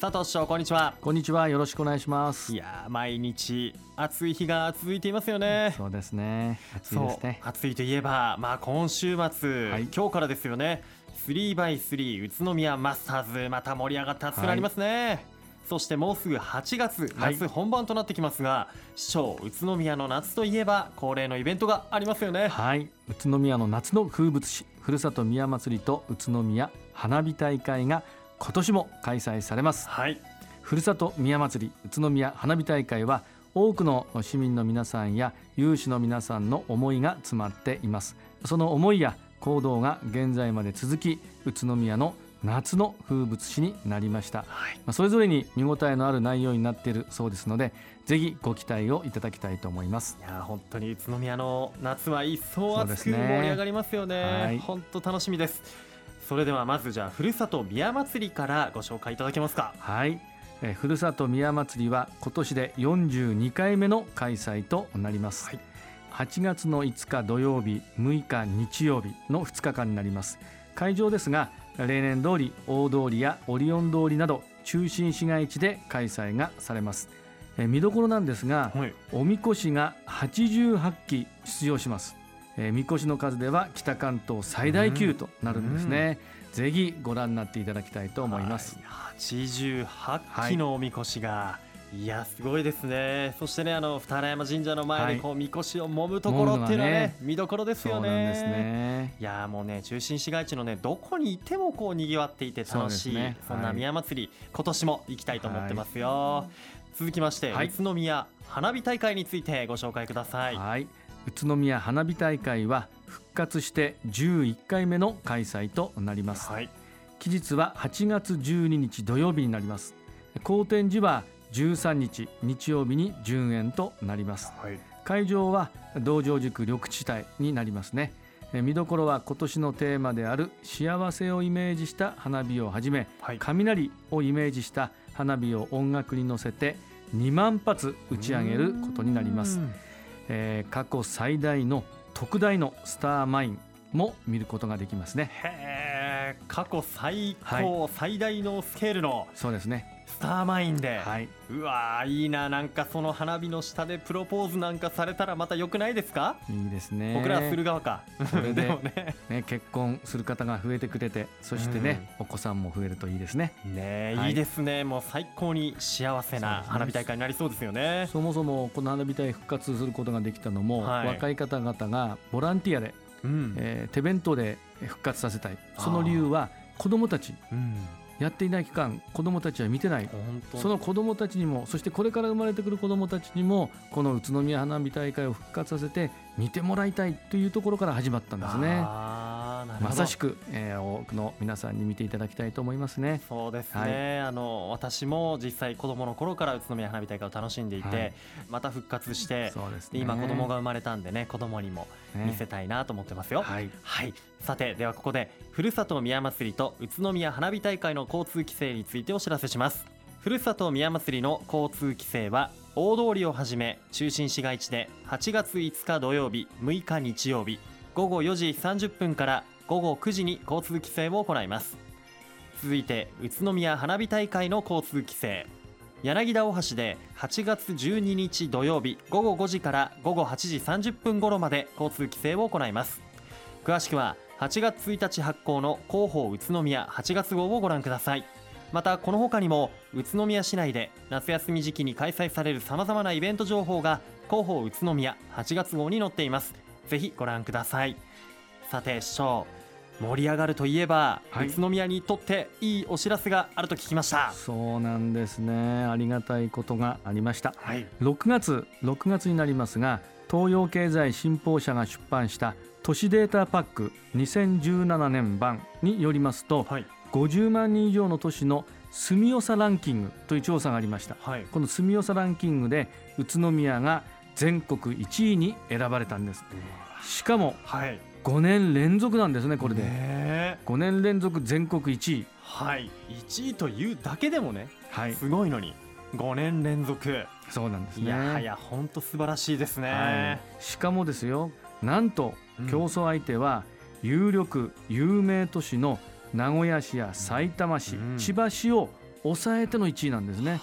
佐藤市長こんにちは。こんにちは。よろしくお願いします。いや毎日暑い日が続いていますよね。そうですね。暑いですね。暑いといえばまあ今週末、はい、今日からですよね。3x3 宇都宮マスターズまた盛り上がって暑くなりますね、はい、そしてもうすぐ8月夏本番となってきますが、はい、市長宇都宮の夏といえば恒例のイベントがありますよね。はい。宇都宮の夏の風物詩ふるさと宮祭りと宇都宮花火大会が今年も開催されます、はい、ふるさと宮祭り宇都宮花火大会は多くの市民の皆さんや有志の皆さんの思いが詰まっています。その思いや行動が現在まで続き宇都宮の夏の風物詩になりました、はい、それぞれに見応えのある内容になっているそうですのでぜひご期待をいただきたいと思います。いや本当に宇都宮の夏は一層熱く盛り上がりますよね、ね。はい、本当楽しみですそれではまずじゃあふるさと宮祭りからご紹介いただけますか。はい。えふるさと宮祭りは今年で42回目の開催となります、はい、8月の5日土曜日6日日曜日の2日間になります。会場ですが例年通り大通りやオリオン通りなど中心市街地で開催がされます。え見どころなんですが、はい、おみこしが88基出場しますえー、みこしの数では北関東最大級となるんですね、ぜひご覧になっていただきたいと思います、はい、88基のおみこしが、はい、いやすごいですね。そしてねあの二原山神社の前でこう、みこしを揉むところっていうのはね、ね、見どころですよね。ね。いやもうね中心市街地のねどこにいてもこう賑わっていて楽しいそ,、ね、そんな宮祭り、今年も行きたいと思ってますよ、続きまして、宇都宮花火大会についてご紹介ください。はい宇都宮花火大会は復活して11回目の開催となります、はい、期日は8月12日土曜日になります。好天寺は13日日曜日に順延となります、はい、会場は道場塾緑地帯になりますね。見どころは今年のテーマである幸せをイメージした花火をはじめ、はい、雷をイメージした花火を音楽に乗せて2万発打ち上げることになります。えー、過去最大の特大のスターマインも見ることができますね。へ過去最高、はい、最大のスケールのそうですね。スターマインで、はい、うわいいな。なんかその花火の下でプロポーズなんかされたらまた良くないですか？いいですね。僕らはする側か。それで ねね。結婚する方が増えてくれてそしてね、うん、お子さんも増えるといいですね。ね、はい、いいですね。もう最高に幸せな花火大会になりそうですよね。そもそもこの花火大復活することができたのも、はい、若い方々がボランティアで、うん、えー、手弁当で復活させたい。その理由は子どもたち、うん。やっていない期間子どもたちは見てない。その子どもたちにもそしてこれから生まれてくる子どもたちにもこの宇都宮花火大会を復活させて見てもらいたいというところから始まったんですね。まさしく、えー、多くの皆さんに見ていただきたいと思いますね。そうですね、はい、あの私も実際子供の頃から宇都宮花火大会を楽しんでいて、はい、また復活してそうです、ね、今子供が生まれたんでね子供にも見せたいなと思ってますよ。ね、はい、はい、さてではここでふるさと宮祭りと宇都宮花火大会の交通規制についてお知らせします。ふるさと宮祭りの交通規制は大通りをはじめ中心市街地で8月5日土曜日6日日曜日午後4時30分から午後9時に交通規制を行います。続いて宇都宮花火大会の交通規制。柳田大橋で8月12日土曜日午後5時から午後8時30分頃まで交通規制を行います。詳しくは8月1日発行の広報宇都宮8月号をご覧ください。またこの他にも宇都宮市内で夏休み時期に開催されるさまざまなイベント情報が広報宇都宮8月号に載っています。ぜひご覧ください。さて市長盛り上がるといえば、はい、宇都宮にとっていいお知らせがあると聞きました。そうなんですね。ありがたいことがありました、はい、6月6月になりますが東洋経済新報社が出版した都市データパック2017年版によりますと、はい、50万人以上の都市の住みよさランキングという調査がありました、はい、この住みよさランキングで宇都宮が全国1位に選ばれたんです。しかも、はい、5年連続なんですねこれで、ね、5年連続全国1位。はい。1位というだけでもね、はい、すごいのに5年連続。そうなんですね。いやはや本当素晴らしいですね、はい、しかもですよなんと競争相手は有力有名都市の名古屋市やさいたま市、うん、千葉市を抑えての1位なんですね。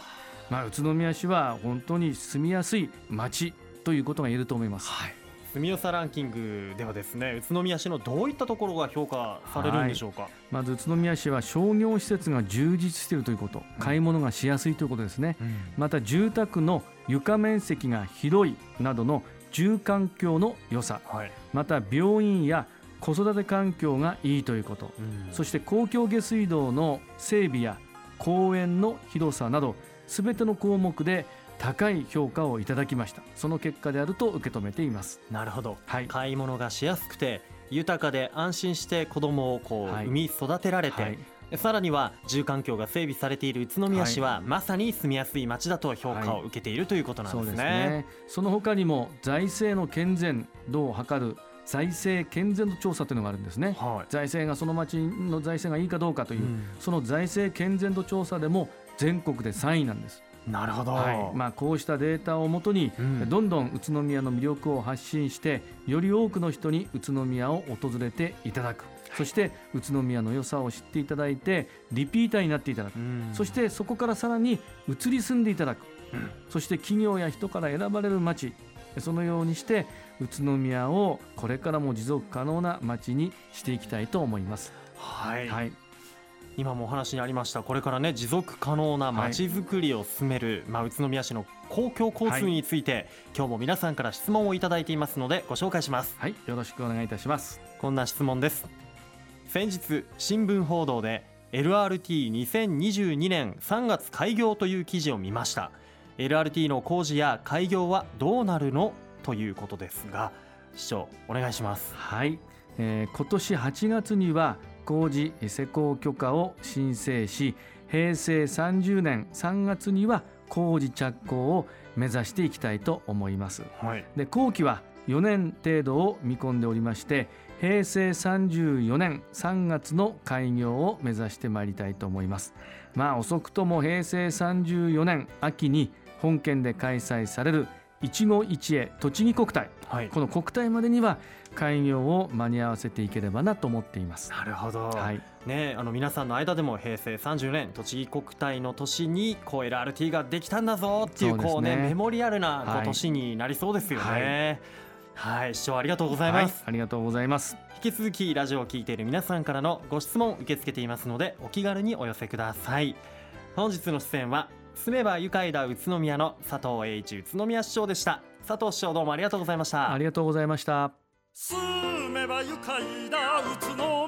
まあ、宇都宮市は本当に住みやすい町ということが言えると思います。はい住みよさランキングではですね宇都宮市のどういったところが評価されるんでしょうか、はい、まず宇都宮市は商業施設が充実しているということ、うん、買い物がしやすいということですね、うん、また住宅の床面積が広いなどの住環境の良さ、はい、また病院や子育て環境がいいということ、うん、そして公共下水道の整備や公園の広さなどすべての項目で高い評価をいただきました。その結果であると受け止めています。なるほど、はい、買い物がしやすくて豊かで安心して子供をこう、はい、産み育てられて、はい。さらには住環境が整備されている宇都宮市は、はい、まさに住みやすい街だと評価を受けているということなんですね。はい、そね。その他にも財政の健全度を図る財政健全度調査というのがあるんですね、はい、財政がその町の財政がいいかどうかという、うん、その財政健全度調査でも全国で3位なんです。なるほど、はい。まあ、こうしたデータをもとに、うん、どんどん宇都宮の魅力を発信してより多くの人に宇都宮を訪れていただく。そして宇都宮の良さを知っていただいてリピーターになっていただく、うん、そしてそこからさらに移り住んでいただく、うん、そして企業や人から選ばれる街。そのようにして宇都宮をこれからも持続可能な街にしていきたいと思います。はい、はい今もお話にありましたこれからね持続可能なまちづくりを進める、はい、まあ、宇都宮市の公共交通について、はい、今日も皆さんから質問をいただいていますのでご紹介します。はいよろしくお願いいたします。こんな質問です。先日新聞報道で LRT2022 年3月開業という記事を見ました。LRT の工事や開業はどうなるの？ということですが市長お願いします。はい、えー、今年8月には工事施工許可を申請し平成30年3月には工事着工を目指していきたいと思います、はい、で工期は4年程度を見込んでおりまして平成34年3月の開業を目指してまいりたいと思います。まあ遅くとも平成34年秋に本県で開催される一期一会栃木国体、はい、この国体までには開業を間に合わせていければなと思っています。なるほど、はい、ね、あの皆さんの間でも平成30年栃木国体の年にこう LRT ができたんだぞっていうこうね、ね、メモリアルなこう年になりそうですよね。はい、はい、視聴ありがとうございます、ありがとうございます。引き続きラジオを聞いている皆さんからのご質問受け付けていますのでお気軽にお寄せください。本日の出演は住めば愉快だ宇都宮の佐藤栄一宇都宮市長でした。佐藤市長どうもありがとうございました。ありがとうございました。住めば愉快だ宇都